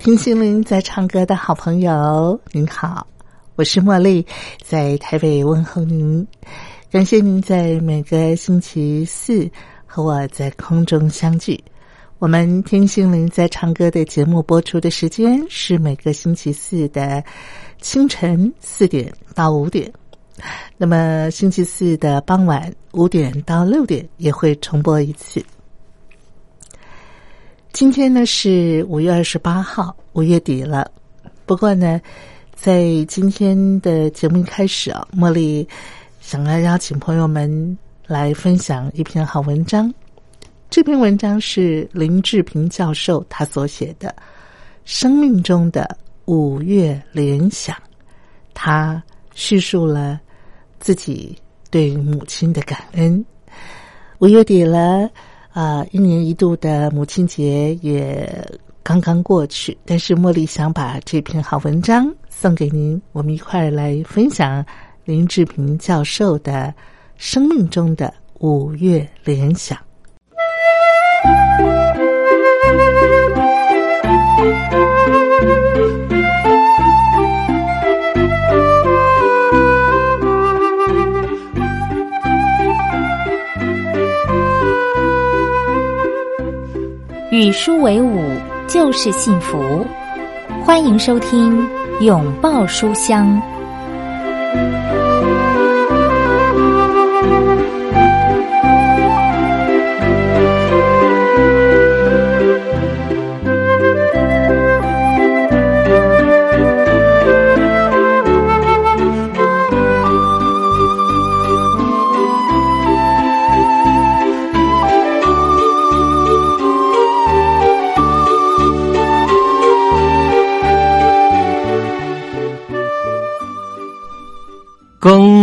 听心灵在唱歌的好朋友，您好，我是茉莉，在台北问候您。感谢您在每个星期四和我在空中相聚。我们听心灵在唱歌的节目播出的时间是每个星期四的清晨四点到五点，那么星期四的傍晚五点到六点也会重播一次。今天呢是五月二十八号，五月底了。不过呢，在今天的节目一开始啊，茉莉想要邀请朋友们来分享一篇好文章。这篇文章是林志平教授他所写的《生命中的五月联想》，他叙述了自己对母亲的感恩。五月底了。啊，一年一度的母亲节也刚刚过去，但是茉莉想把这篇好文章送给您，我们一块儿来分享林志平教授的《生命中的五月联想》。与书为伍就是幸福，欢迎收听《拥抱书香》。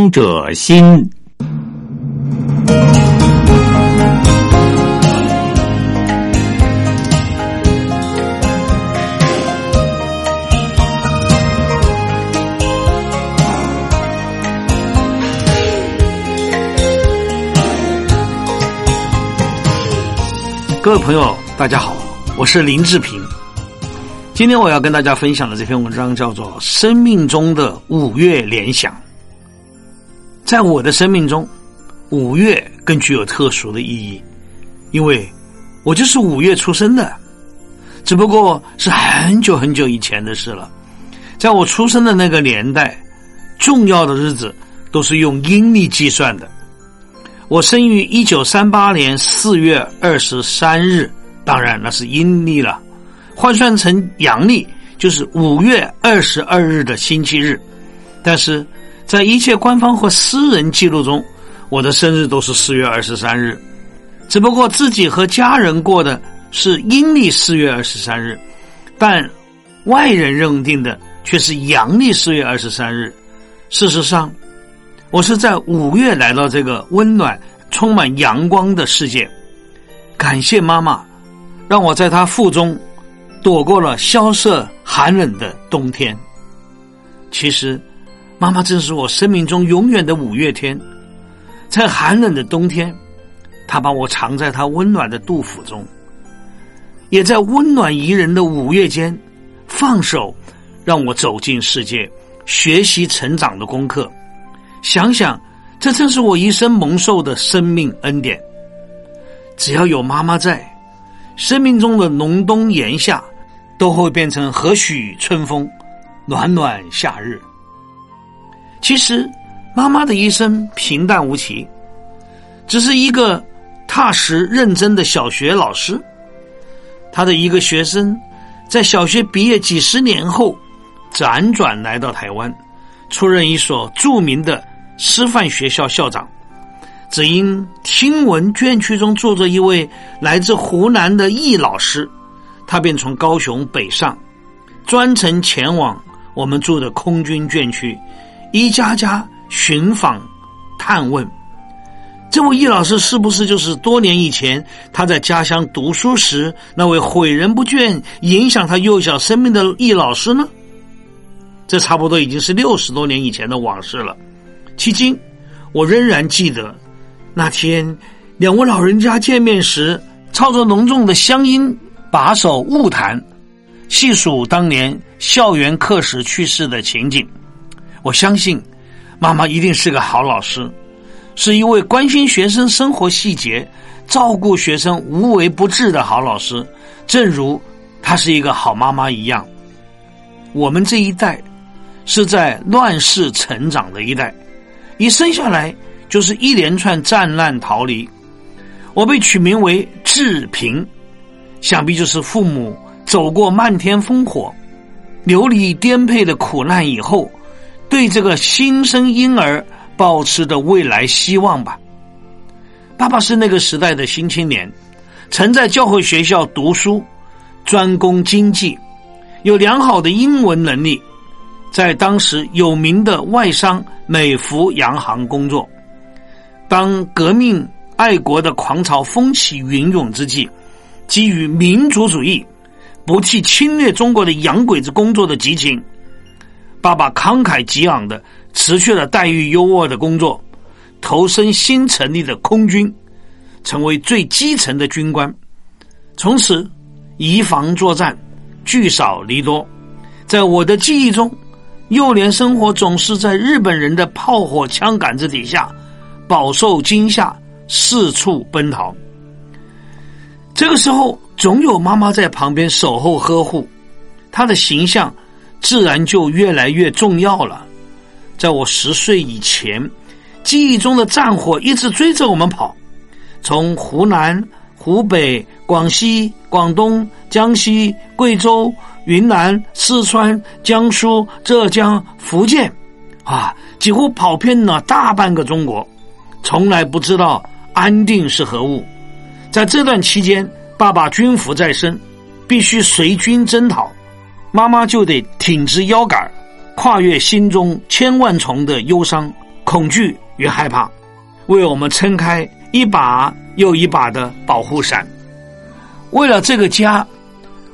者心。各位朋友，大家好，我是林志平。今天我要跟大家分享的这篇文章叫做《生命中的五月联想》。在我的生命中，五月更具有特殊的意义，因为我就是五月出生的，只不过是很久很久以前的事了。在我出生的那个年代，重要的日子都是用阴历计算的。我生于一九三八年四月二十三日，当然那是阴历了，换算成阳历就是五月二十二日的星期日，但是。在一切官方或私人记录中，我的生日都是四月二十三日，只不过自己和家人过的是阴历四月二十三日，但外人认定的却是阳历四月二十三日。事实上，我是在五月来到这个温暖、充满阳光的世界。感谢妈妈，让我在她腹中躲过了萧瑟寒冷的冬天。其实。妈妈正是我生命中永远的五月天，在寒冷的冬天，她把我藏在她温暖的肚腹中，也在温暖宜人的五月间，放手让我走进世界，学习成长的功课。想想，这正是我一生蒙受的生命恩典。只要有妈妈在，生命中的隆冬炎夏，都会变成和煦春风，暖暖夏日。其实，妈妈的一生平淡无奇，只是一个踏实认真的小学老师。他的一个学生，在小学毕业几十年后，辗转来到台湾，出任一所著名的师范学校校长。只因听闻卷区中坐着一位来自湖南的易老师，他便从高雄北上，专程前往我们住的空军卷区，一家家寻访、探问。这位易老师是不是就是多年以前他在家乡读书时那位诲人不倦、影响他幼小生命的易老师呢？这差不多已经是六十多年以前的往事了。迄今，我仍然记得。那天，两位老人家见面时，操着浓重的乡音，把手误谈，细数当年校园课时去世的情景。我相信，妈妈一定是个好老师，是一位关心学生生活细节、照顾学生无微不至的好老师。正如她是一个好妈妈一样。我们这一代是在乱世成长的一代，一生下来。就是一连串战乱逃离，我被取名为志平，想必就是父母走过漫天烽火、流离颠沛的苦难以后，对这个新生婴儿保持的未来希望吧。爸爸是那个时代的新青年，曾在教会学校读书，专攻经济，有良好的英文能力，在当时有名的外商美孚洋行工作。当革命爱国的狂潮风起云涌之际，基于民族主义，不替侵略中国的洋鬼子工作的激情，爸爸慷慨激昂的辞去了待遇优渥的工作，投身新成立的空军，成为最基层的军官，从此移防作战，聚少离多。在我的记忆中，幼年生活总是在日本人的炮火枪杆子底下。饱受惊吓，四处奔逃。这个时候，总有妈妈在旁边守候呵护，她的形象自然就越来越重要了。在我十岁以前，记忆中的战火一直追着我们跑，从湖南、湖北、广西、广东、江西、贵州、云南、四川、江苏、浙江、福建，啊，几乎跑遍了大半个中国。从来不知道安定是何物，在这段期间，爸爸军服在身，必须随军征讨，妈妈就得挺直腰杆，跨越心中千万重的忧伤、恐惧与害怕，为我们撑开一把又一把的保护伞。为了这个家，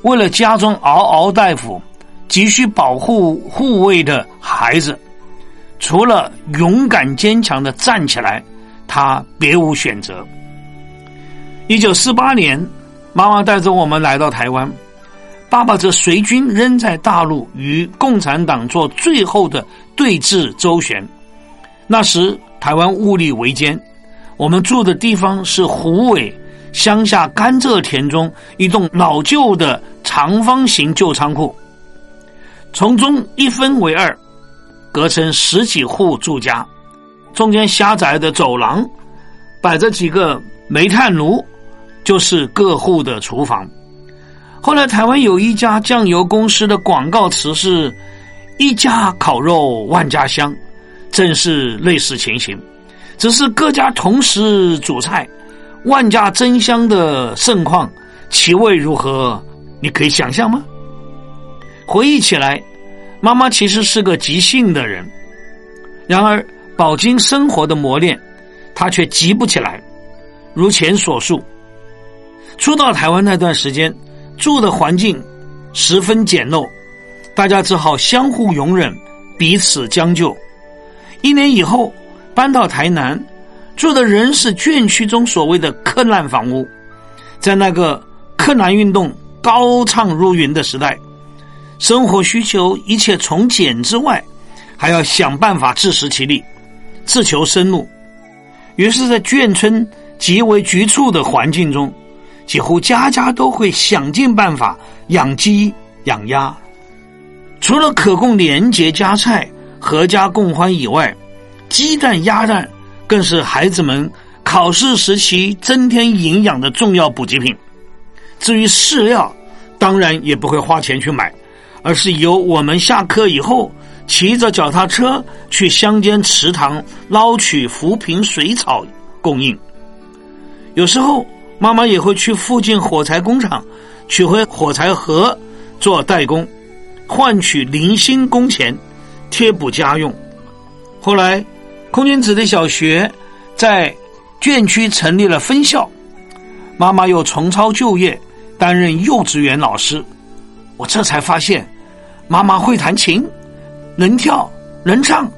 为了家中嗷嗷待哺、急需保护护卫的孩子，除了勇敢坚强的站起来。他别无选择。一九四八年，妈妈带着我们来到台湾，爸爸则随军仍在大陆与共产党做最后的对峙周旋。那时台湾物力维艰，我们住的地方是湖尾乡下甘蔗田中一栋老旧的长方形旧仓库，从中一分为二，隔成十几户住家。中间狭窄的走廊，摆着几个煤炭炉，就是各户的厨房。后来台湾有一家酱油公司的广告词是“一家烤肉万家香”，正是类似情形。只是各家同时煮菜，万家争香的盛况，其味如何？你可以想象吗？回忆起来，妈妈其实是个急性的人，然而。饱经生活的磨练，她却急不起来。如前所述，初到台湾那段时间，住的环境十分简陋，大家只好相互容忍，彼此将就。一年以后，搬到台南，住的仍是眷区中所谓的“克难房屋”。在那个克难运动高唱如云的时代，生活需求一切从简之外，还要想办法自食其力。自求生路，于是，在眷村极为局促的环境中，几乎家家都会想尽办法养鸡养鸭。除了可供年节夹菜、阖家共欢以外，鸡蛋、鸭蛋更是孩子们考试时期增添营养的重要补给品。至于饲料，当然也不会花钱去买，而是由我们下课以后骑着脚踏车去乡间池塘捞取浮萍水草供应。有时候，妈妈也会去附近火柴工厂取回火柴盒做代工。换取零星工钱，贴补家用。后来，空军子弟小学在眷区成立了分校，妈妈又重操旧业，担任幼稚园老师。我这才发现，妈妈会弹琴，能跳，能唱，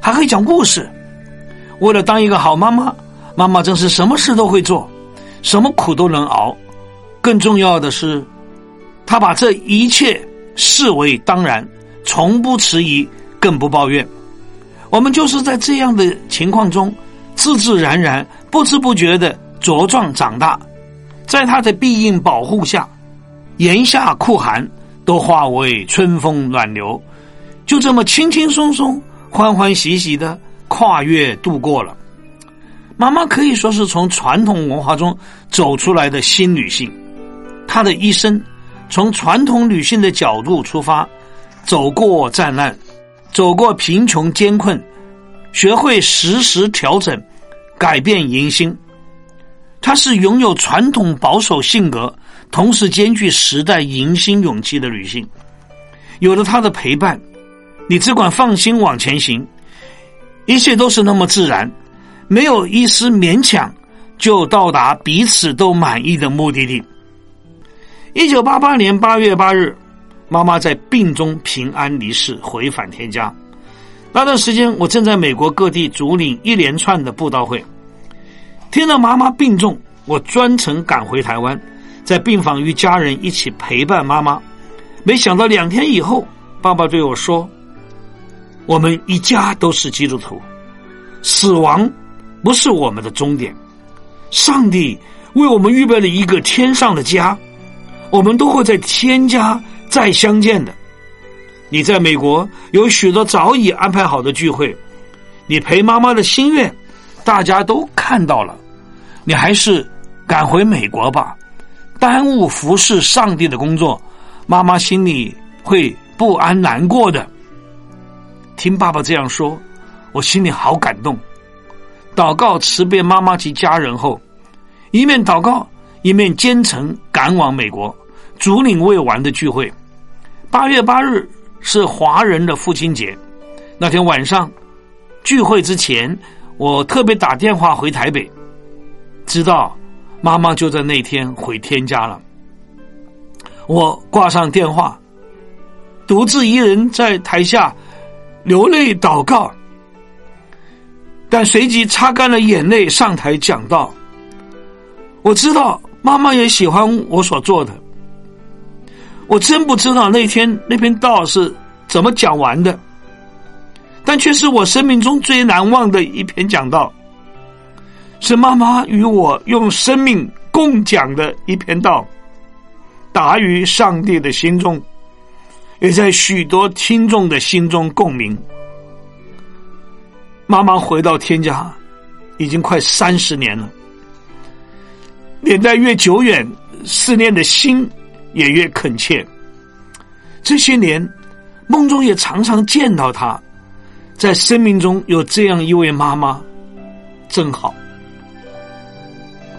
还会讲故事。为了当一个好妈妈，妈妈真是什么事都会做，什么苦都能熬。更重要的是，他把这一切。视为当然，从不迟疑，更不抱怨。我们就是在这样的情况中，自自然然、不知不觉的茁壮长大。在他的庇荫保护下，炎夏酷寒都化为春风暖流，就这么轻轻松松、欢欢喜喜的跨越度过了。妈妈可以说是从传统文化中走出来的新女性，她的一生。从传统女性的角度出发，走过战难，走过贫穷艰困，学会时时调整，改变迎新。她是拥有传统保守性格，同时兼具时代迎新勇气的女性。有了她的陪伴，你只管放心往前行，一切都是那么自然，没有一丝勉强，就到达彼此都满意的目的地。一九八八年八月八日，妈妈在病中平安离世，回返天家。那段时间，我正在美国各地主领一连串的布道会。听到妈妈病重，我专程赶回台湾，在病房与家人一起陪伴妈妈。没想到两天以后，爸爸对我说：“我们一家都是基督徒，死亡不是我们的终点，上帝为我们预备了一个天上的家。”我们都会在天家再相见的。你在美国有许多早已安排好的聚会，你陪妈妈的心愿，大家都看到了。你还是赶回美国吧，耽误服侍上帝的工作，妈妈心里会不安难过的。听爸爸这样说，我心里好感动。祷告辞别妈妈及家人后，一面祷告，一面兼程赶往美国。竹岭未完的聚会，八月八日是华人的父亲节。那天晚上聚会之前，我特别打电话回台北，知道妈妈就在那天回天家了。我挂上电话，独自一人在台下流泪祷告，但随即擦干了眼泪上台讲道。我知道妈妈也喜欢我所做的。我真不知道那天那篇道是怎么讲完的，但却是我生命中最难忘的一篇讲道，是妈妈与我用生命共讲的一篇道，达于上帝的心中，也在许多听众的心中共鸣。妈妈回到天家，已经快三十年了，年代越久远，思念的心。也越恳切。这些年，梦中也常常见到他，在生命中有这样一位妈妈，真好。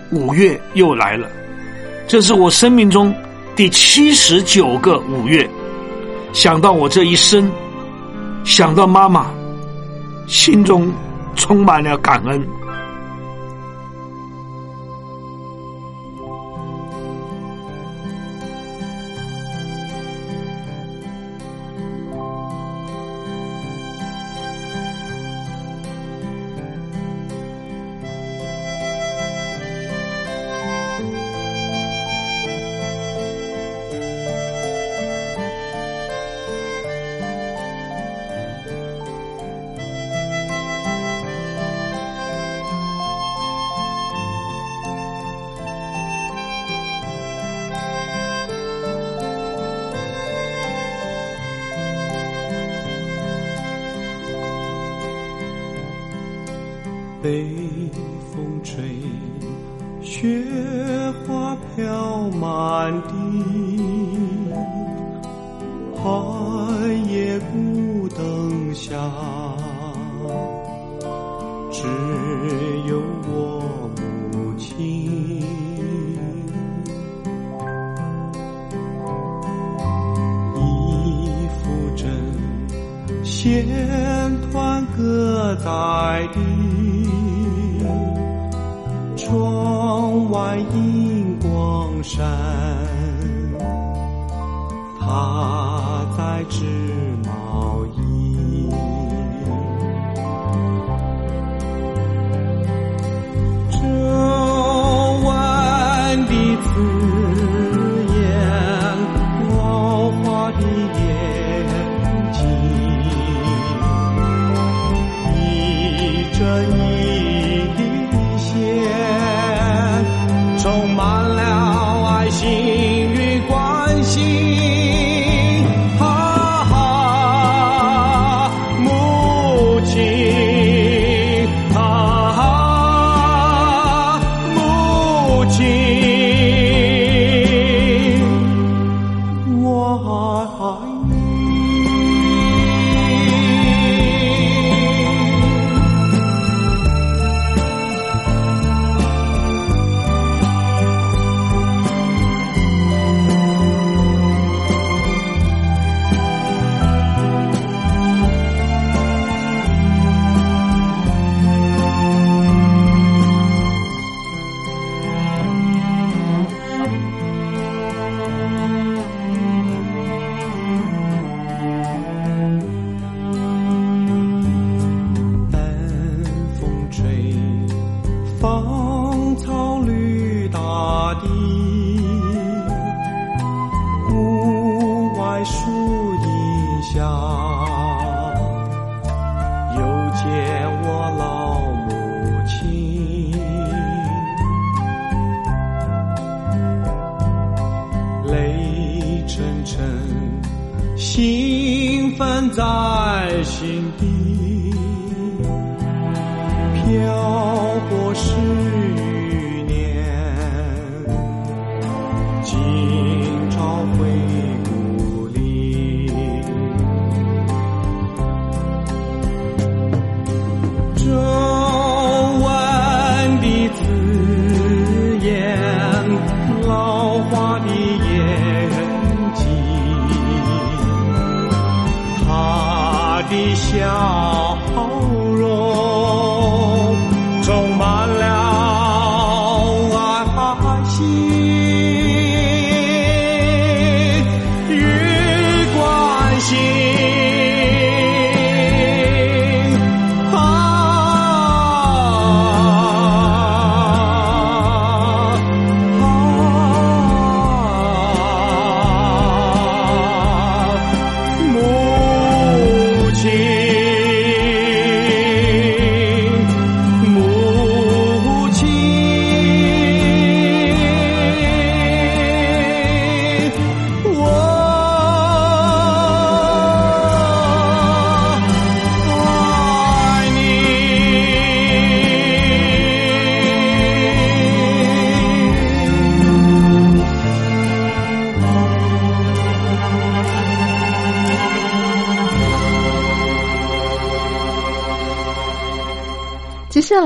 五月又来了，这是我生命中第七十九个五月。想到我这一生，想到妈妈，心中充满了感恩。北风吹，雪花飘满地，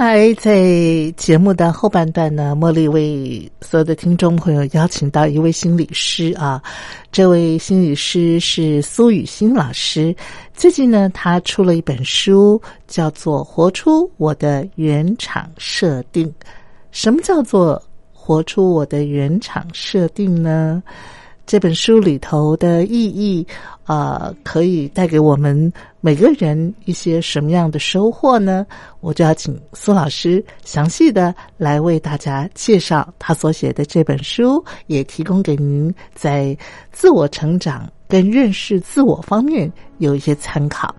接下来在节目的后半段呢，茉莉为所有的听众朋友邀请到一位心理师啊，这位心理师是苏雨欣老师。最近呢，他出了一本书，叫做《活出我的原厂设定》。什么叫做活出我的原厂设定呢？这本书里头的意义，啊，可以带给我们每个人一些什么样的收获呢？我就要请苏老师详细的来为大家介绍他所写的这本书，也提供给您在自我成长跟认识自我方面有一些参考。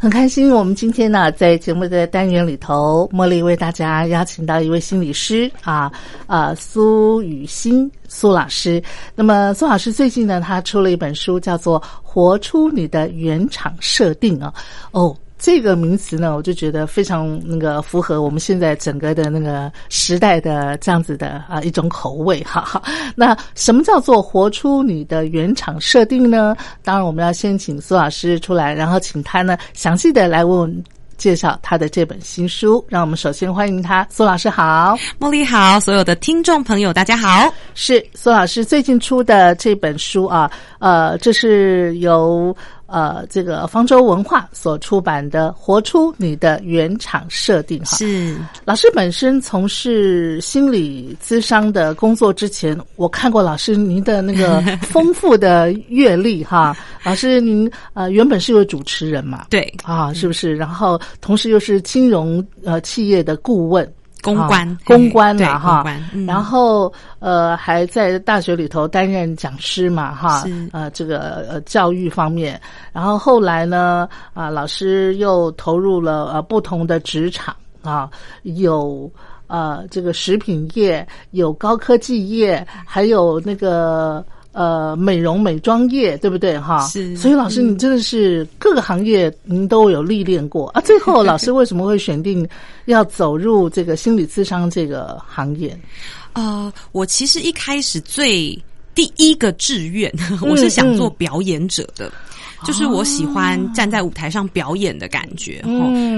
很开心，我们今天呢，在节目的单元里头，茉莉为大家邀请到一位心理师啊，呃，苏雨欣苏老师。那么，苏老师最近呢，他出了一本书，叫做《活出你的原厂设定》啊。哦。这个名词呢，我就觉得非常那个符合我们现在整个的那个时代的这样子的啊一种口味哈哈。那什么叫做活出你的原厂设定呢？当然，我们要先请苏老师出来，然后请他呢详细的来为我们介绍他的这本新书。让我们首先欢迎他，苏老师好，茉莉好，所有的听众朋友大家好。是苏老师最近出的这本书啊，呃，这是由。呃，这个方舟文化所出版的《活出你的原厂设定》哈，是老师本身从事心理咨商的工作之前，我看过老师您的那个丰富的阅历哈。老师您呃原本是一位主持人嘛？对啊，是不是？然后同时又是金融呃企业的顾问。公关，公关嘛哈，嗯、然后呃还在大学里头担任讲师嘛哈，呃这个呃教育方面，然后后来呢啊老师又投入了呃不同的职场啊，有呃这个食品业，有高科技业，还有那个。呃，美容美妆业对不对哈？是，所以老师，你真的是各个行业您都有历练过啊。最后，老师为什么会选定要走入这个心理咨商这个行业？呃，我其实一开始最第一个志愿，我是想做表演者的。就是我喜欢站在舞台上表演的感觉，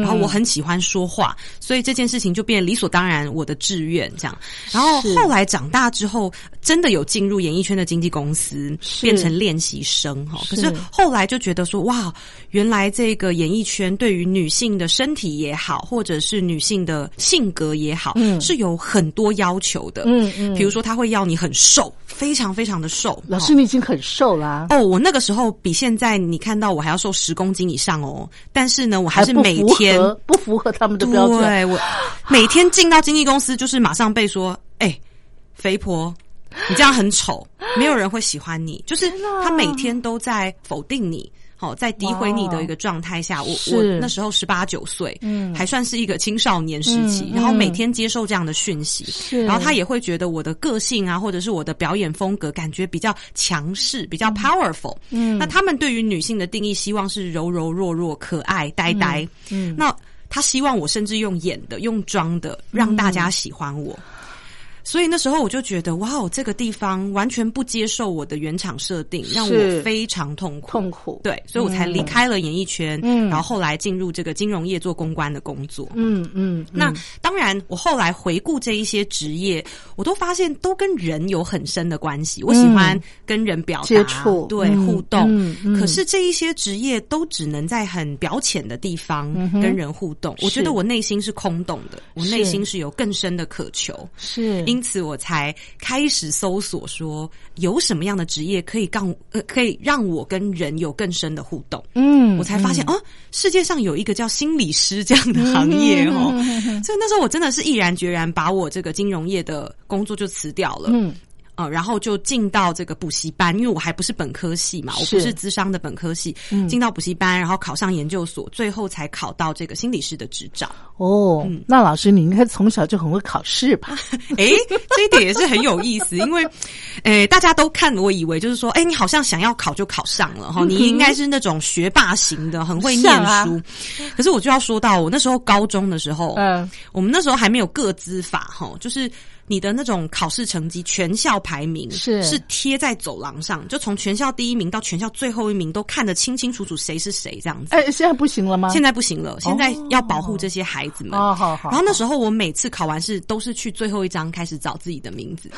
然后我很喜欢说话，所以这件事情就变理所当然我的志愿这样。然后后来长大之后，真的有进入演艺圈的经纪公司，变成练习生哈。可是后来就觉得说，哇，原来这个演艺圈对于女性的身体也好，或者是女性的性格也好，是有很多要求的。嗯嗯，比如说他会要你很瘦，非常非常的瘦。老师，你已经很瘦啦。哦，我那个时候比现在。你看到我还要瘦十公斤以上哦，但是呢，我还是每天不符合他们的标准。对我每天进到经纪公司，就是马上被说：“哎，肥婆，你这样很丑，没有人会喜欢你。”就是他每天都在否定你。好，在诋毁你的一个状态下，我我那时候十八九岁，嗯，还算是一个青少年时期，然后每天接受这样的讯息，然后他也会觉得我的个性啊，或者是我的表演风格，感觉比较强势，比较 powerful。嗯，那他们对于女性的定义，希望是柔柔弱弱、可爱呆呆。嗯，那他希望我甚至用演的、用装的，让大家喜欢我。所以那时候我就觉得，哇哦，这个地方完全不接受我的原厂设定，让我非常痛苦。痛苦，对，所以我才离开了演艺圈，嗯，然后后来进入这个金融业做公关的工作。嗯嗯，那当然，我后来回顾这一些职业，我都发现都跟人有很深的关系。我喜欢跟人表达、接触、对互动，可是这一些职业都只能在很表浅的地方跟人互动。我觉得我内心是空洞的，我内心是有更深的渴求。是。因此，我才开始搜索说有什么样的职业可以让呃可以让我跟人有更深的互动。嗯，我才发现哦，世界上有一个叫心理师这样的行业哦。所以那时候我真的是毅然决然把我这个金融业的工作就辞掉了。嗯。啊，然后就进到这个补习班，因为我还不是本科系嘛，我不是资商的本科系，进到补习班，然后考上研究所，最后才考到这个心理师的执照。哦，那老师你应该从小就很会考试吧？哎，这一点也是很有意思，因为，哎，大家都看我以为就是说，哎，你好像想要考就考上了哈，你应该是那种学霸型的，很会念书。可是我就要说到，我那时候高中的时候，嗯，我们那时候还没有个资法哈，就是。你的那种考试成绩，全校排名是是贴在走廊上，就从全校第一名到全校最后一名都看得清清楚楚谁是谁这样子。哎，现在不行了吗？现在不行了，现在要保护这些孩子们。哦，好好。然后那时候我每次考完试都是去最后一张开始找自己的名字。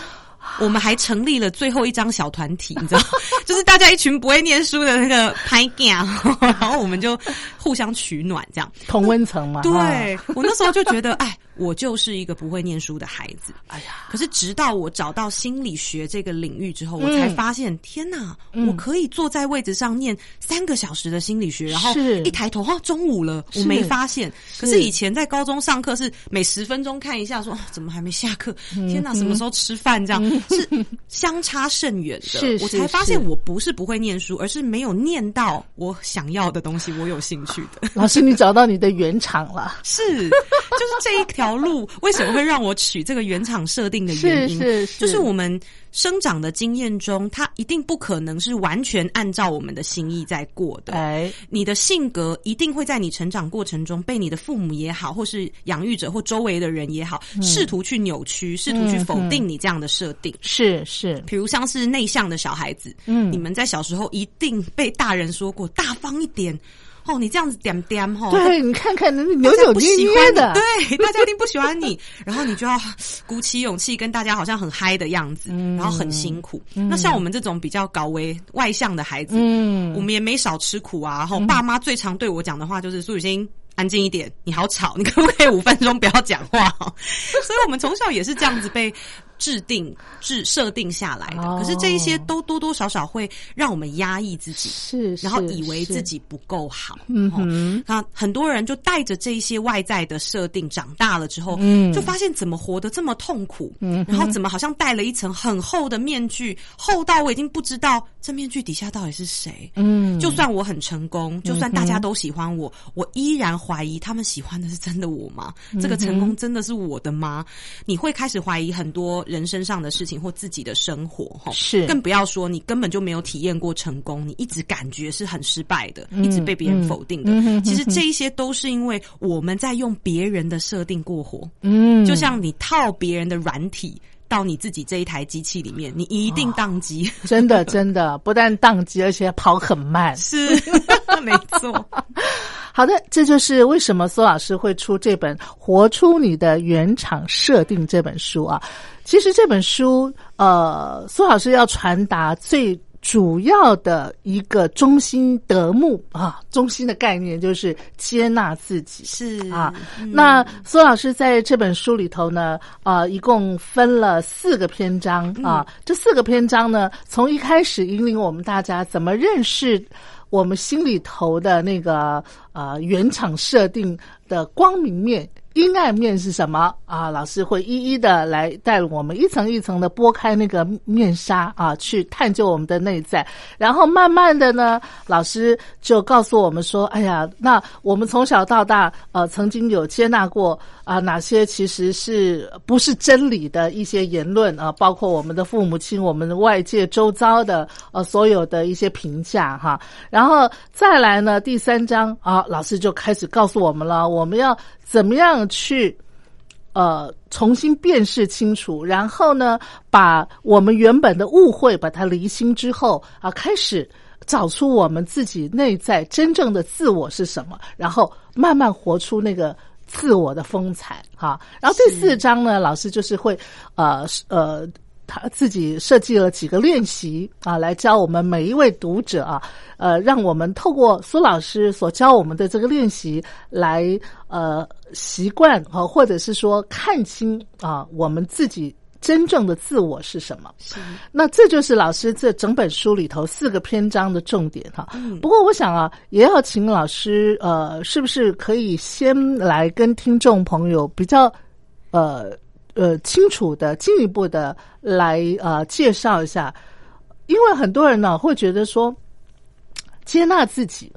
我们还成立了最后一张小团体，你知道，就是大家一群不会念书的那个拍 g 然后我们就互相取暖，这样同温层嘛。对我那时候就觉得，哎，我就是一个不会念书的孩子。哎呀，可是直到我找到心理学这个领域之后，我嗯才发现，天哪，我可以坐在位置上念三个小时的心理学，然后是一抬头，哈，中午了，我没发现。可是是以前在高中上课是每十分钟看一下说，哦怎么还没下课？嗯天哪，什么时候吃饭？这样是相差甚远的。我才发现我不是不会念书，而是没有念到我想要的东西，我有兴趣的。老师，你找到你的原厂了。是，就是这一条条路为什么会让我取这个原厂设定的原因，是是是就是我们生长的经验中，它一定不可能是完全按照我们的心意在过的。哎，你的性格一定会在你成长过程中被你的父母也好，或是养育者或周围的人也好，试图去扭曲，试图去否定你这样的设定。是是，比如像是内向的小孩子，嗯你们在小时候一定被大人说过大方一点哦，你这样子点点哦，对你看看，大家不喜欢你的，对，大家一定不喜欢你，然后你就要鼓起勇气跟大家好像很嗨的样子，嗯然后很辛苦。那像我们这种比较高危外向的孩子，嗯我们也没少吃苦啊。然后爸妈最常对我讲的话就是苏雨欣。安静一点，你好吵，你可不可以五分钟不要讲话？所以我们从小也是这样子被制定、制设定下来的。哦可是这一些都多多少少会让我们压抑自己，是，然后以为自己不够好。嗯哦哼，那很多人就带着这一些外在的设定长大了之后，嗯就发现怎么活得这么痛苦，嗯然后怎么好像戴了一层很厚的面具，厚到我已经不知道这面具底下到底是谁。嗯，就算我很成功，就算大家都喜欢我，我依然怀疑他们喜欢的是真的我吗？嗯这个成功真的是我的吗？你会开始怀疑很多人身上的事情或自己的生活，哈，是更不要说你根本就没有体验过成功，你一直感觉是很失败的，嗯一直被别人否定的。其实这一些都是因为我们在用别人的设定过活，嗯，就像你套别人的软体。到你自己这一台机器里面，你一定宕机。真的真的不但宕机，而且跑很慢。是，没错。好的，这就是为什么苏老师会出这本《活出你的原厂设定》这本书啊。其实这本书，呃，苏老师要传达最主要的一个中心德目啊，中心的概念就是接纳自己。是啊，那苏老师在这本书里头呢，啊，一共分了四个篇章啊。这四个篇章呢，从一开始引领我们大家怎么认识我们心里头的那个啊原厂设定的光明面。阴暗面是什么啊？老师会一一的来带我们一层一层的剥开那个面纱啊，去探究我们的内在，然后慢慢的呢，老师就告诉我们说：“哎呀，那我们从小到大，呃，曾经有接纳过啊、哪些其实是不是真理的一些言论啊，包括我们的父母亲、我们的外界周遭的呃所有的一些评价哈。然后再来呢，第三章啊，老师就开始告诉我们了，我们要怎么样去。”呃，重新辨识清楚，然后呢，把我们原本的误会把它厘清之后啊，开始找出我们自己内在真正的自我是什么，然后慢慢活出那个自我的风采哈。然后第四章呢，老师就是会呃呃。他自己设计了几个练习啊，来教我们每一位读者啊，呃，让我们透过苏老师所教我们的这个练习来呃习惯啊，或者是说看清啊，我们自己真正的自我是什么。那这就是老师这整本书里头四个篇章的重点哈。不过我想啊，也要请老师呃，是不是可以先来跟听众朋友比较呃。呃，清楚的、进一步的来呃介绍一下，因为很多人呢会觉得说，接纳自己，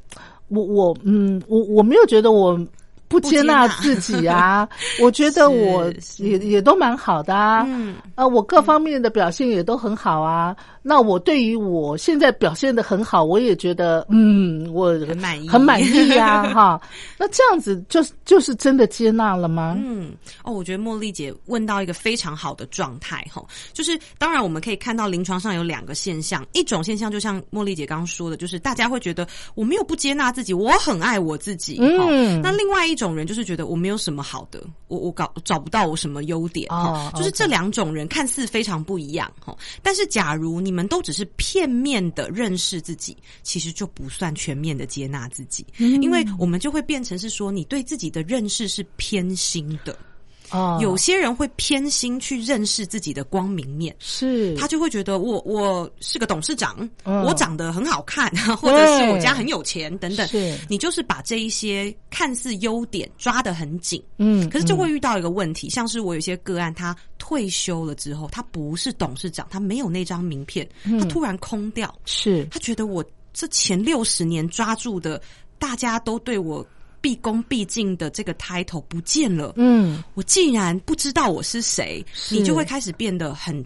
我我嗯，我我没有觉得我不接纳自己啊，我觉得我 也也都蛮好的啊，嗯，呃，我各方面的表现也都很好啊。那我对于我现在表现的很好，我也觉得嗯，我很满意很满意呀、哈。那这样子就是就是真的接纳了吗？嗯，哦，我觉得茉莉姐问到一个非常好的状态哈，就是当然我们可以看到临床上有两个现象，一种现象就像茉莉姐刚刚说的，就是大家会觉得我没有不接纳自己，我很爱我自己。嗯那另外一种人就是觉得我没有什么好的，我我搞找不到我什么优点。哦就是这两种人看似非常不一样哈，但是假如你们都只是片面的认识自己，其实就不算全面的接纳自己，因为我们就会变成是说你对自己的认识是偏心的。哦。有些人会偏心去认识自己的光明面。是。他就会觉得我我是个董事长，嗯。我长得很好看，或者是我家很有钱等等。是。你就是把这一些看似优点抓得很紧，嗯可是就会遇到一个问题，像是我有些个案，他退休了之后，他不是董事长，他没有那张名片，嗯。他突然空掉，是。他觉得我这前六十年抓住的，大家都对我毕恭毕敬的这个 title 不见了，嗯。我竟然不知道我是谁，是。你就会开始变得很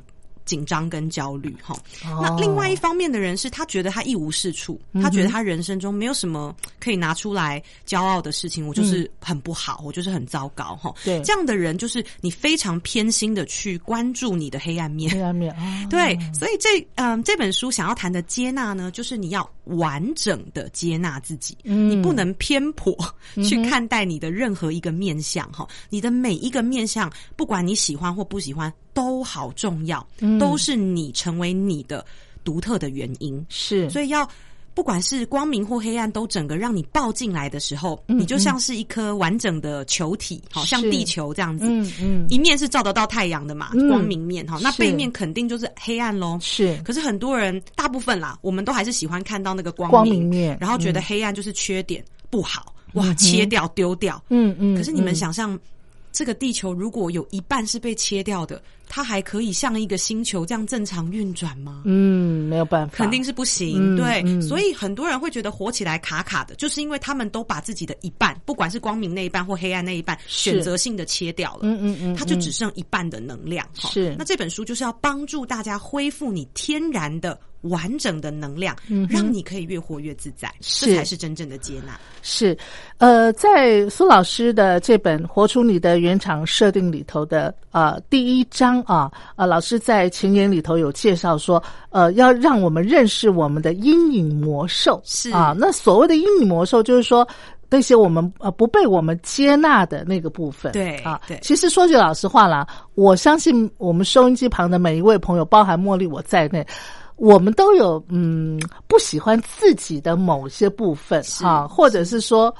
紧张跟焦虑哈。哦。那另外一方面的人是他觉得他一无是处，嗯他觉得他人生中没有什么可以拿出来骄傲的事情，我就是很不好，我就是很糟糕哈。嗯对。这样的人就是你非常偏心的去关注你的黑暗面，黑暗面啊，对，所以这嗯这本书想要谈的接纳呢，就是你要完整的接纳自己，嗯。你不能偏颇去看待你的任何一个面相哈、你的每一个面相，不管你喜欢或不喜欢，都好重要，嗯。都是你成为你的独特的原因，是，所以要。不管是光明或黑暗，都整个让你抱进来的时候，嗯你就像是一颗完整的球体，好像地球这样子。嗯嗯。一面是照得到太阳的嘛，嗯。光明面哈，那背面肯定就是黑暗喽。是。可是很多人，大部分啦，我们都还是喜欢看到那个光光明面然后觉得黑暗就是缺点、不好，哇，切掉丢掉。嗯嗯，可是你们嗯。想象，这个地球如果有一半是被切掉的，它还可以像一个星球这样正常运转吗？嗯没有办法，肯定是不行，嗯对，嗯。所以很多人会觉得活起来卡卡的，就是因为他们都把自己的一半，不管是光明那一半或黑暗那一半，是选择性的切掉了，嗯嗯嗯它就只剩一半的能量。哈。是。那这本书就是要帮助大家恢复你天然的完整的能量，嗯让你可以越活越自在，是这才是真正的接纳。是，呃，在苏老师的这本《活出你的原厂设定》里头的呃第一章啊，呃，老师在前言里头有介绍说，呃，要让我们认识我们的阴影魔兽是啊。那所谓的阴影魔兽，就是说那些我们呃不被我们接纳的那个部分，对啊，对其实说句老实话啦，我相信我们收音机旁的每一位朋友，包含茉莉我在内。我们都有嗯不喜欢自己的某些部分是啊，或者是说，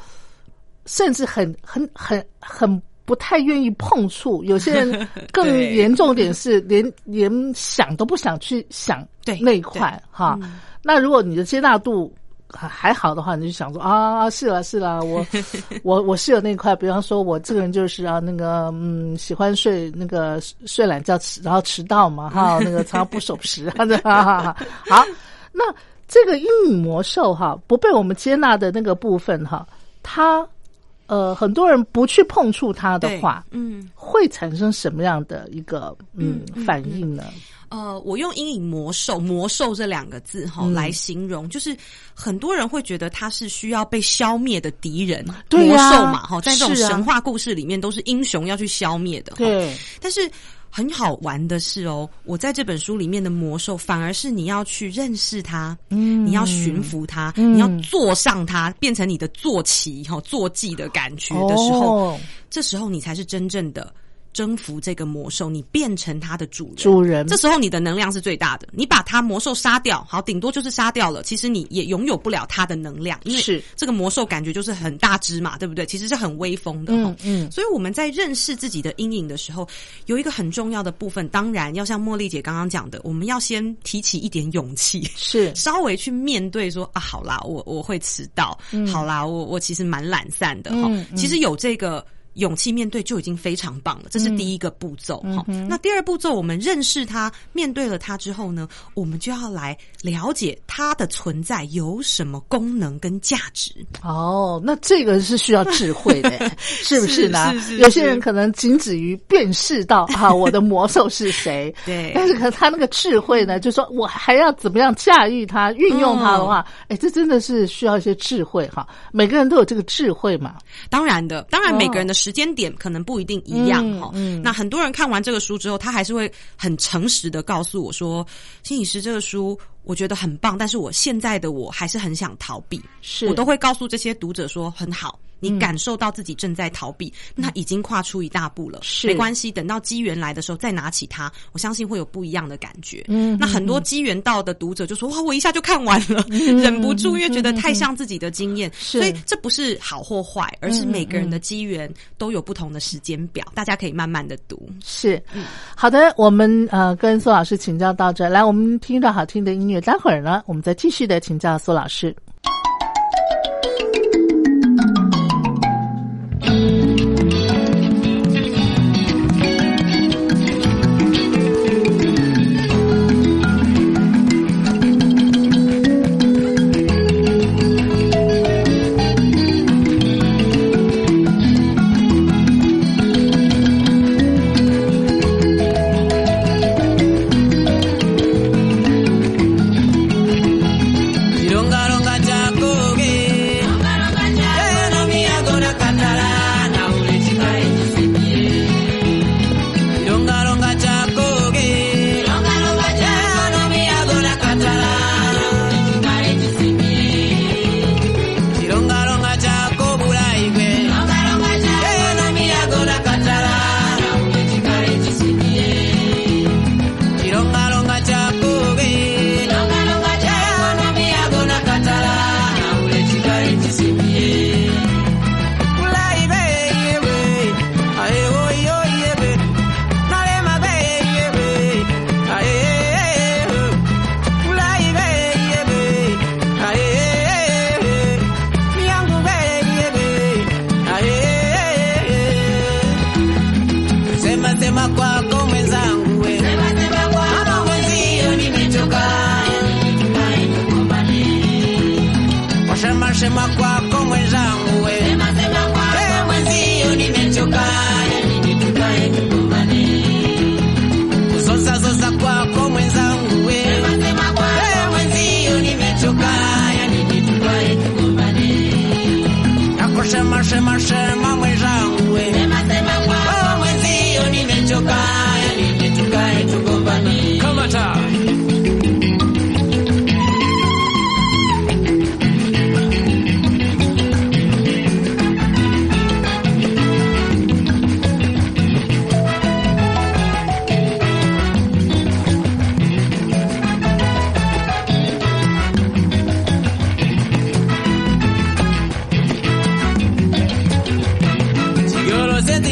甚至很很很很不太愿意碰触。有些人 更严重点是连连想都不想去想那一块哈。那如果你的接纳度还还好的话，你就想说啊，是了是了，我 我我是有那一块，比方说我这个人就是啊，那个嗯，喜欢睡那个睡懒觉迟，然后迟到嘛哈，那个常常不守时啊，对哈哈哈。好，那这个阴影魔兽哈，不被我们接纳的那个部分哈，它呃，很多人不去碰触它的话，嗯，会产生什么样的一个嗯反应呢？呃，我用阴影魔兽“魔兽”这两个字哈、嗯。来形容，就是很多人会觉得它是需要被消灭的敌人，魔兽嘛哈，在这种神话故事里面都是英雄要去消灭的。哈。对，但是很好玩的是哦，我在这本书里面的魔兽，反而是你要去认识它，嗯。你要驯服它，嗯。你要坐上它，变成你的坐骑哈、坐骑的感觉的时候，哦。这时候你才是真正的。征服这个魔兽，你变成它的主人。主人这时候你的能量是最大的。你把它魔兽杀掉，好，顶多就是杀掉了。其实你也拥有不了它的能量，因为是这个魔兽感觉就是很大只嘛，对不对？其实是很威风的哈嗯。嗯所以我们在认识自己的阴影的时候，有一个很重要的部分，当然要像茉莉姐刚刚讲的，我们要先提起一点勇气，是 稍微去面对说啊，好啦，我我会迟到，嗯好啦，我我其实蛮懒散的嗯其实有这个。勇气面对就已经非常棒了，这是第一个步骤。哈、那第二步骤，我们认识它，面对了它之后呢，我们就要来了解它的存在有什么功能跟价值。哦，那这个是需要智慧的，是不是呢？是是是有些人可能仅止于辨识到啊，我的魔兽是谁，对。但是可能他那个智慧呢，就说我还要怎么样驾驭它、运用它的话，哎、这真的是需要一些智慧哈。每个人都有这个智慧嘛，当然的，当然哦。每个人的时间点可能不一定一样哈、嗯嗯那很多人看完这个书之后，他还是会很诚实的告诉我说：“心理师这个书我觉得很棒，但是我现在的我还是很想逃避。”是我都会告诉这些读者说：“很好，你感受到自己正在逃避，那已经跨出一大步了。是没关系，等到机缘来的时候再拿起它，我相信会有不一样的感觉。嗯那很多机缘到的读者就说：“哇，我一下就看完了，忍不住，因为觉得太像自己的经验。所以这不是好或坏，而是每个人的机缘都有不同的时间表，大家可以慢慢的读。是，好的，我们呃跟苏老师请教到这，来，我们听一段好听的音乐，待会儿呢，我们再继续的请教苏老师。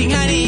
Ringa ring.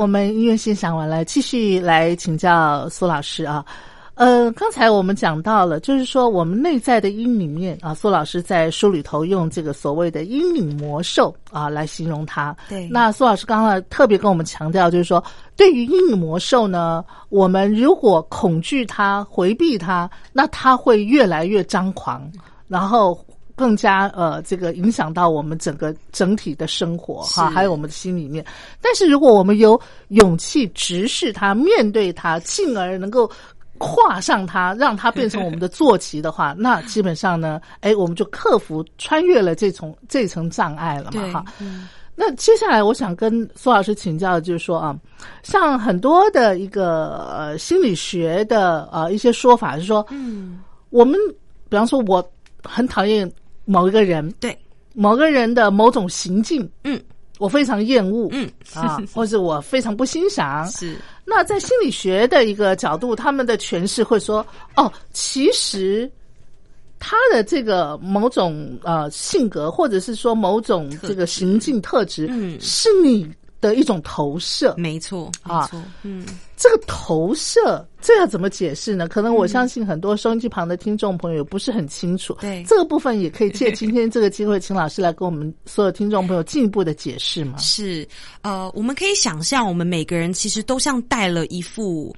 我们音乐欣赏完了，继续来请教苏老师啊。呃，刚才我们讲到了，就是说我们内在的阴里面啊，苏老师在书里头用这个所谓的阴影魔兽啊来形容它。对那苏老师刚刚特别跟我们强调，就是说对于阴影魔兽呢，我们如果恐惧它、回避它，那它会越来越张狂，然后。更加呃，这个影响到我们整个整体的生活哈，还有我们的心里面。但是如果我们有勇气直视它、面对它，进而能够跨上它，让它变成我们的坐骑的话，那基本上呢，哎，我们就克服、穿越了这层这层障碍了嘛对哈。那接下来我想跟苏老师请教的就是说啊，像很多的一个呃心理学的呃一些说法是说，嗯，我们比方说我很讨厌某一个人，对，某个人的某种行径，嗯。我非常厌恶，嗯。啊，或者我非常不欣赏。是。那在心理学的一个角度，他们的诠释会说，哦，其实他的这个某种呃性格，或者是说某种这个行径特质，嗯。是你的一种投射。没错，啊，嗯，这个投射，这要怎么解释呢？可能我相信很多收音机旁的听众朋友不是很清楚。对这个部分也可以借今天这个机会，请老师来跟我们所有听众朋友进一步的解释吗？是，呃，我们可以想象，我们每个人其实都像戴了一副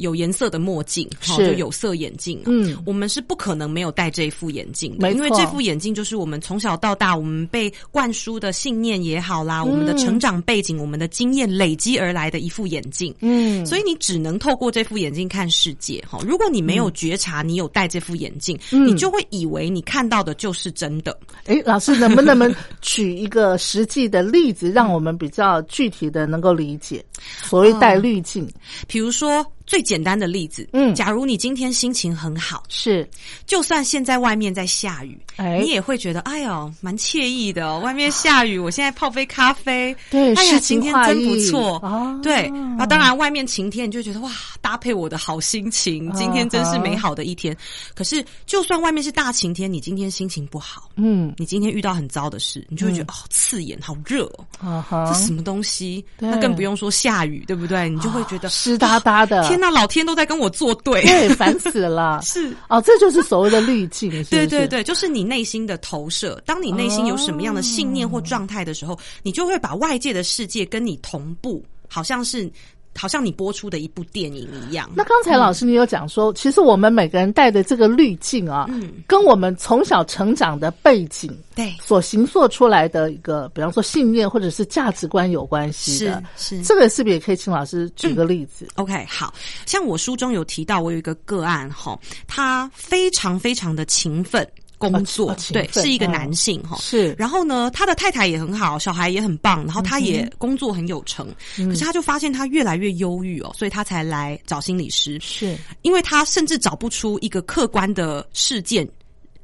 有颜色的墨镜，哈是就有色眼镜、啊。嗯我们是不可能没有戴这副眼镜的，因为这副眼镜就是我们从小到大我们被灌输的信念也好啦，我们的成长背景、我们的经验累积而来的一副眼镜。嗯，所以你只能透过这副眼镜看世界哈。如果你没有觉察你有戴这副眼镜，嗯你就会以为你看到的就是真的。哎，老师能不能举一个实际的例子，让我们比较具体的能够理解所谓戴滤镜？比如说最简单的例子，嗯假如你今天心情很好，是，就算现在外面在下雨，哎你也会觉得哎呦蛮惬意的、哦。外面下雨，我现在泡杯咖啡，对哎呀，晴天真不错。哦对，啊，当然外面晴天，你就觉得哇，搭配我的好心情，今天真是美好的一天。可是，就算外面是大晴天，你今天心情不好，嗯，你今天遇到很糟的事，你就会觉得、哦刺眼，好热哦。啊哈这什么东西？那更不用说下雨，对不对？你就会觉得湿哒哒的，天哪，老天都在跟我作对。对，烦死了。是哦，这就是所谓的滤镜，是是对对，对，就是你内心的投射。当你内心有什么样的信念或状态的时候，你就会把外界的世界跟你同步，好像是好像你播出的一部电影一样。那刚才老师你有讲说，其实我们每个人带的这个滤镜啊，嗯跟我们从小成长的背景对所形塑出来的一个，比方说信念或者是价值观有关系的。是是这个是不是也可以请老师举个例子？OK，好像我书中有提到，我有一个个案哈，他非常非常的勤奋。工作、对，是一个嗯。男性哈、是。然后呢，他的太太也很好，小孩也很棒，然后他也工作很有成，可是他就发现他越来越忧郁哦，所以他才来找心理师。是，因为他甚至找不出一个客观的事件。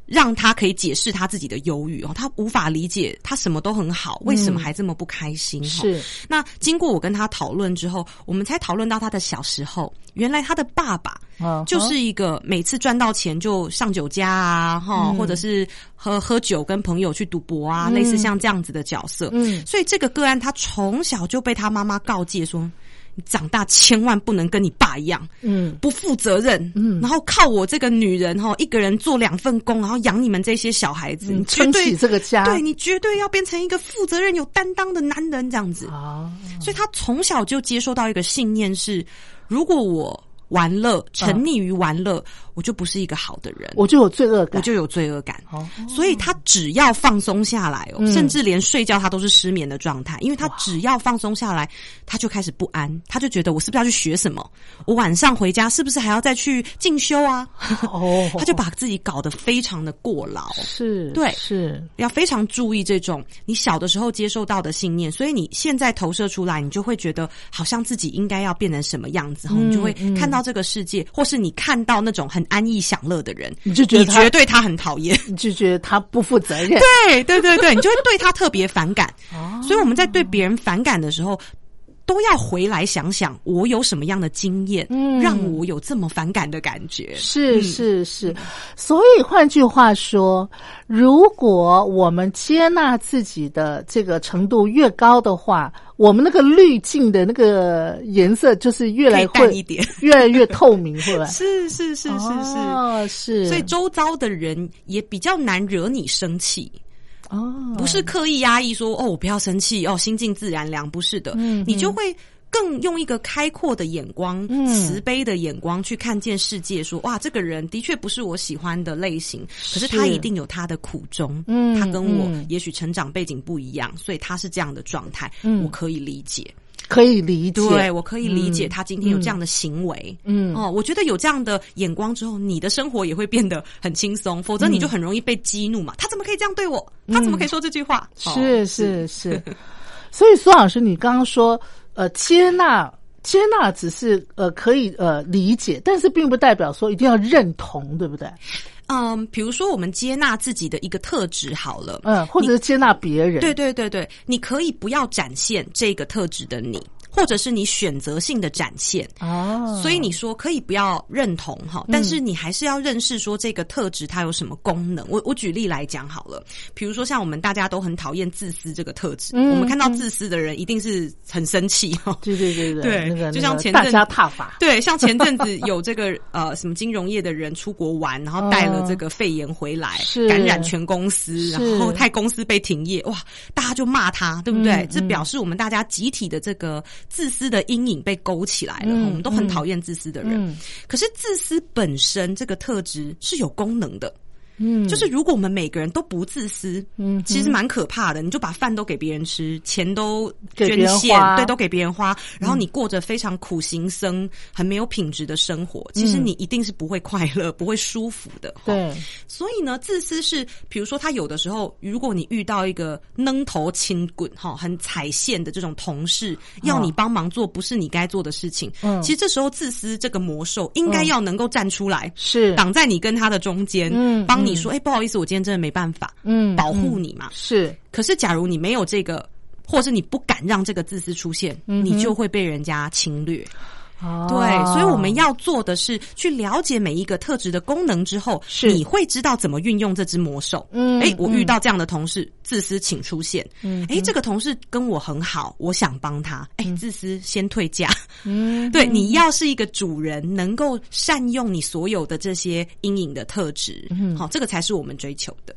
让他可以解释他自己的忧郁哦，他无法理解他什么都很好，为什么还这么不开心？哦。是。那经过我跟他讨论之后，我们才讨论到他的小时候，原来他的爸爸嗯就是一个每次赚到钱就上酒家啊，哈、或者是喝喝酒跟朋友去赌博啊，类似像这样子的角色。嗯。所以这个个案他从小就被他妈妈告诫说，你长大千万不能跟你爸一样，嗯。不负责任，嗯。然后靠我这个女人哈，一个人做两份工，然后养你们这些小孩子，嗯你撑起这个家。对你绝对要变成一个负责任、有担当的男人这样子。啊，所以他从小就接受到一个信念是：如果我玩乐、沉溺于玩乐，我就不是一个好的人，我就有罪恶感，我就有罪恶感。哦所以他只要放松下来哦，嗯甚至连睡觉他都是失眠的状态，因为他只要放松下来，他就开始不安，他就觉得我是不是要去学什么？我晚上回家是不是还要再去进修啊？哦，他就把自己搞得非常的过劳。是，对是，要非常注意这种你小的时候接受到的信念，所以你现在投射出来，你就会觉得好像自己应该要变成什么样子，嗯你就会看到这个世界，或是你看到那种很安逸享乐的人，你就觉得你他绝对他很讨厌。你就觉得他不负责任，对对对对，你就会对他特别反感。哦所以我们在对别人反感的时候，都要回来想想，我有什么样的经验，嗯让我有这么反感的感觉。是嗯是是，所以换句话说，如果我们接纳自己的这个程度越高的话，我们那个滤镜的那个颜色就是越来越淡一点。越来越透明，会吧？是是是是是，哦，是，所以周遭的人也比较难惹你生气。哦，不是刻意压抑说哦，我不要生气哦，心静自然凉，不是的，嗯你就会更用一个开阔的眼光、嗯。慈悲的眼光去看见世界说哇，这个人的确不是我喜欢的类型，可是他一定有他的苦衷，嗯他跟我嗯。也许成长背景不一样，所以他是这样的状态，嗯。我可以理解，可以理解，对我可以理解他今天有这样的行为，嗯。哦，我觉得有这样的眼光之后，你的生活也会变得很轻松，否则你就很容易被激怒嘛。他怎么可以这样对我？他怎么可以说这句话？哦。是是是，所以苏老师，你刚刚说，呃，接纳接纳只是呃可以呃理解，但是并不代表说一定要认同，对不对？嗯，比如说我们接纳自己的一个特质好了，嗯，或者是接纳别人，对对对对，你可以不要展现这个特质的你，或者是你选择性的展现。哦，所以你说可以不要认同哈，但是你还是要认识说这个特质它有什么功能。我我举例来讲好了，比如说像我们大家都很讨厌自私这个特质，嗯我们看到自私的人一定是很生气哈。对对对对，对那个就像前阵家踏法，对，像前阵子有这个呃什么金融业的人出国玩，然后带了这个肺炎回来，是感染全公司，然后太公司被停业，哇，大家就骂他，对不对？嗯这表示我们大家集体的这个自私的阴影被勾起来了，嗯我们都很讨厌自私的人。嗯可是自私本身这个特质是有功能的。嗯，就是如果我们每个人都不自私，嗯其实蛮可怕的。你就把饭都给别人吃，钱都捐献，对，都给别人花，然后你过着非常苦行僧、很没有品质的生活，其实你一定是不会快乐、不会舒服的。哈。对，所以呢，自私是，比如说他有的时候，如果你遇到一个扔头轻滚哈，很踩线的这种同事，要你帮忙做不是你该做的事情，嗯。其实这时候自私这个魔兽应该要能够站出来，是。挡在你跟他的中间，嗯帮你说，哎、不好意思，我今天真的没办法，嗯保护你嘛。是可是假如你没有这个，或是你不敢让这个自私出现，嗯你就会被人家侵略。哦对，所以我们要做的是去了解每一个特质的功能之后，是你会知道怎么运用这只魔兽。嗯哎，我遇到这样的同事，自私请出现。嗯哎，这个同事跟我很好，我想帮他。哎，自私先退价。嗯 对，你要是一个主人，能够善用你所有的这些阴影的特质，嗯好，这个才是我们追求的。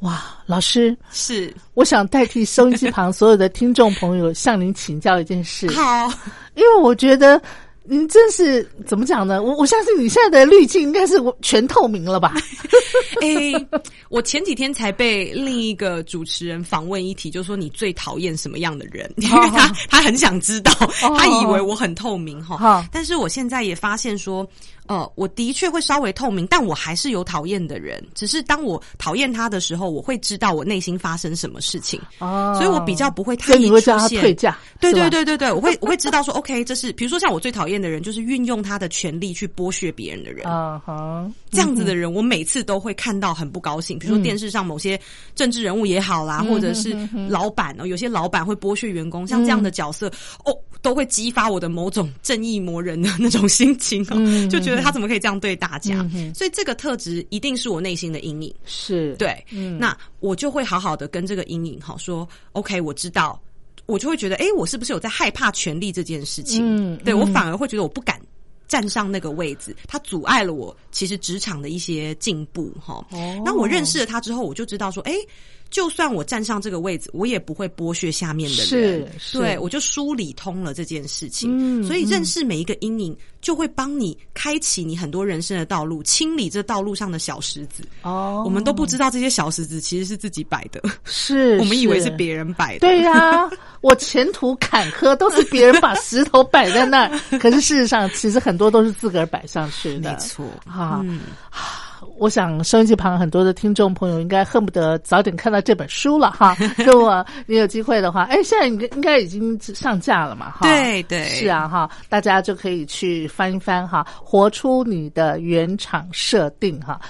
哇，老师，是，我想代替收音机旁所有的听众朋友向您请教一件事，好，因为我觉得您真是怎么讲呢？我我相信你现在的滤镜应该是全透明了吧？哎、我前几天才被另一个主持人访问一题，就说你最讨厌什么样的人？因为他他很想知道，他以为我很透明哈。好但是我现在也发现说，呃，我的确会稍微透明，但我还是有讨厌的人。只是当我讨厌他的时候，我会知道我内心发生什么事情，哦。所以我比较不会太所以你会叫他退价，对对对对对，我会我会知道说，OK，这是比如说像我最讨厌的人，就是运用他的权利去剥削别人的人。啊哈，这样子的人，我每次都会看到很不高兴。嗯比如说电视上某些政治人物也好啦，或者是老板哦，有些老板会剥削员工，像这样的角色，哦，都会激发我的某种正义魔人的那种心情就觉得他怎么可以这样对大家？所以这个特质一定是我内心的阴影。是，对，嗯那我就会好好的跟这个阴影哈说，OK，我知道，我就会觉得，哎，我是不是有在害怕权力这件事情？嗯对我嗯反而会觉得我不敢。站上那个位置，它阻碍了我其实职场的一些进步哈。哦那我认识了他之后，我就知道说，哎，就算我站上这个位置，我也不会剥削下面的人。是是对我就梳理通了这件事情。嗯所以认识每一个阴影，就会帮你开启你很多人生的道路，清理这道路上的小石子。哦，我们都不知道这些小石子其实是自己摆的，是，我们以为是别人摆的。对呀、我前途坎坷，都是别人把石头摆在那儿，可是事实上，其实很多都是自个儿摆上去的。没错啊，嗯，我想收音机旁很多的听众朋友应该恨不得早点看到这本书了哈。如果你有机会的话，哎，现在应该应该已经上架了嘛？哈，对对是啊哈，大家就可以去翻一翻哈，活出你的原厂设定哈。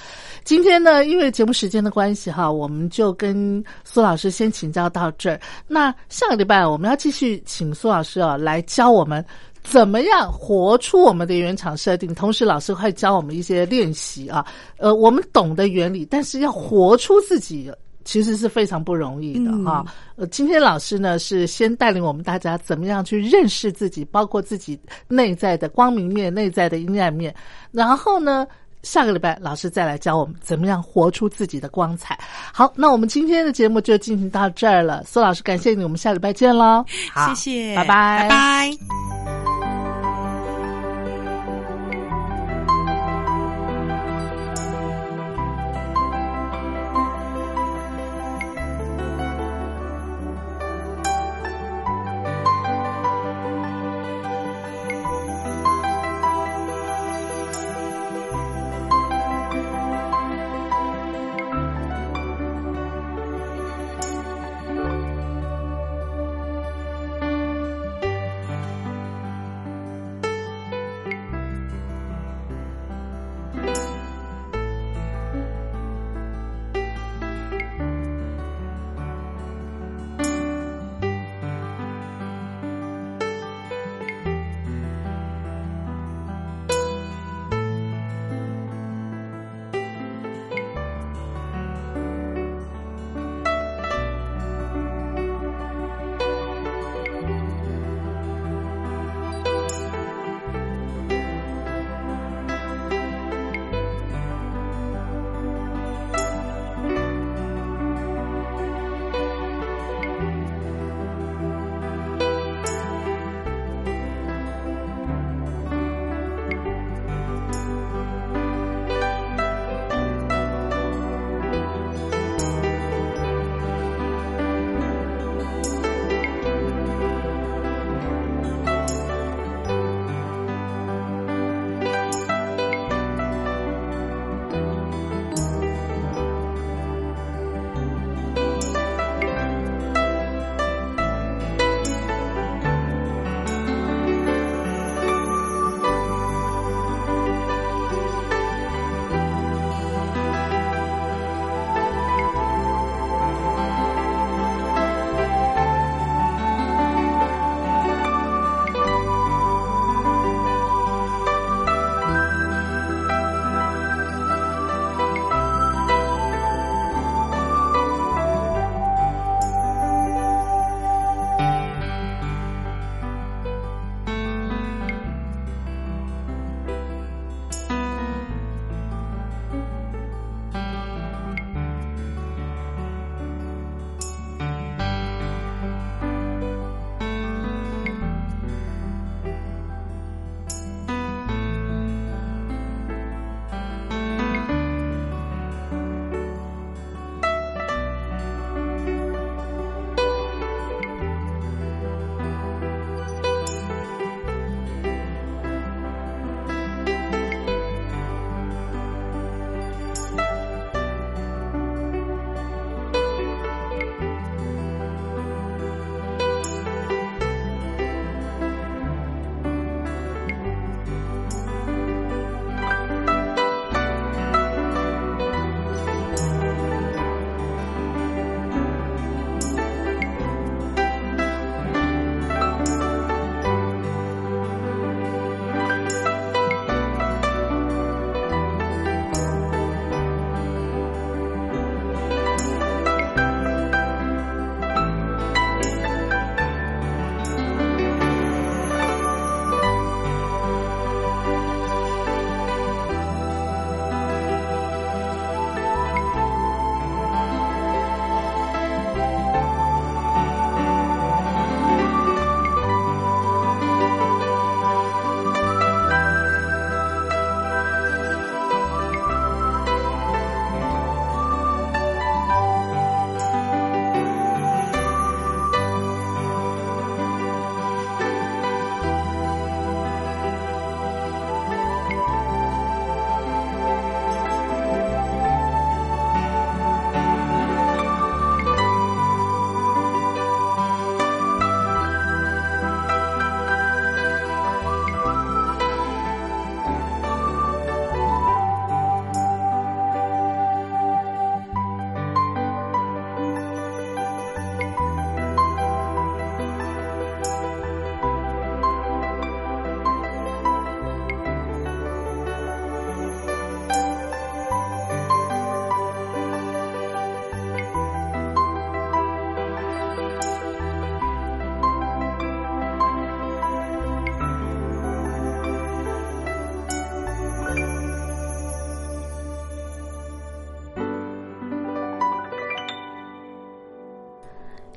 今天呢，因为节目时间的关系哈，我们就跟苏老师先请教到这儿。那下个礼拜我们要继续请苏老师啊来教我们。怎么样活出我们的原厂设定？同时，老师会教我们一些练习啊。呃，我们懂得原理，但是要活出自己，其实是非常不容易的哈。呃，今天老师呢是先带领我们大家怎么样去认识自己，包括自己内在的光明面、内在的阴暗面。然后呢，下个礼拜老师再来教我们怎么样活出自己的光彩。好，那我们今天的节目就进行到这儿了。苏老师，感谢你，我们下礼拜见喽。好，谢谢，拜拜，拜拜。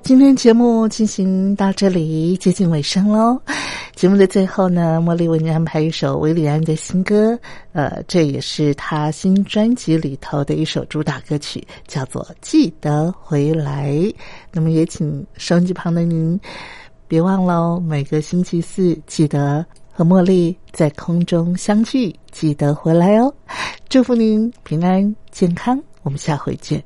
今天节目进行到这里，接近尾声喽。节目的最后呢，茉莉为您安排一首韦礼安的新歌，呃，这也是他新专辑里头的一首主打歌曲，叫做《记得回来》。那么也请收音机旁的您，别忘喽，每个星期四记得和茉莉在空中相聚，记得回来哦。祝福您平安健康，我们下回见。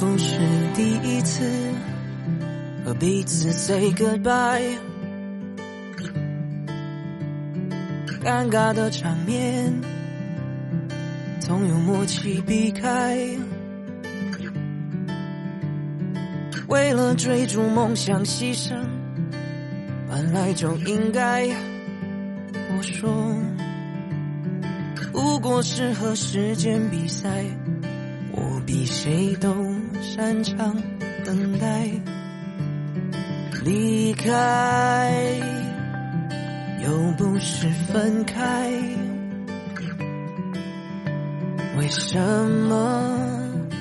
不是第一次和彼此 say goodbye，尴尬的场面总有默契避开。为了追逐梦想牺牲，本来就应该。我说，不过是和时间比赛。比谁都擅长等待，离开又不是分开，为什么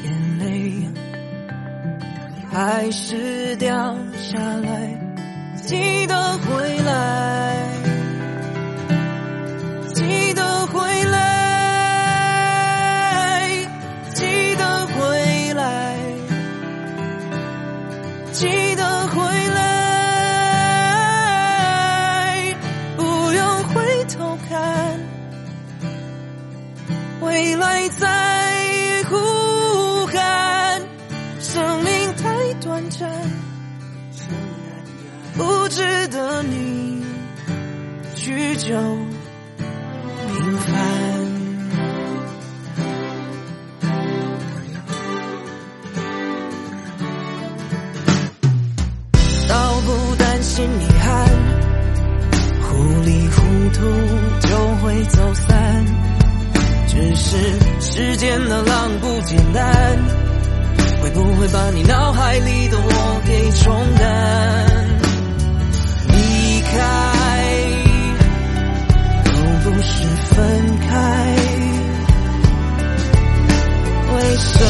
眼泪还是掉下来？记得回来，就平凡。倒不担心遗憾，糊里糊涂就会走散。只是时间的浪不简单，会不会把你脑海里的我给冲淡？分开，为什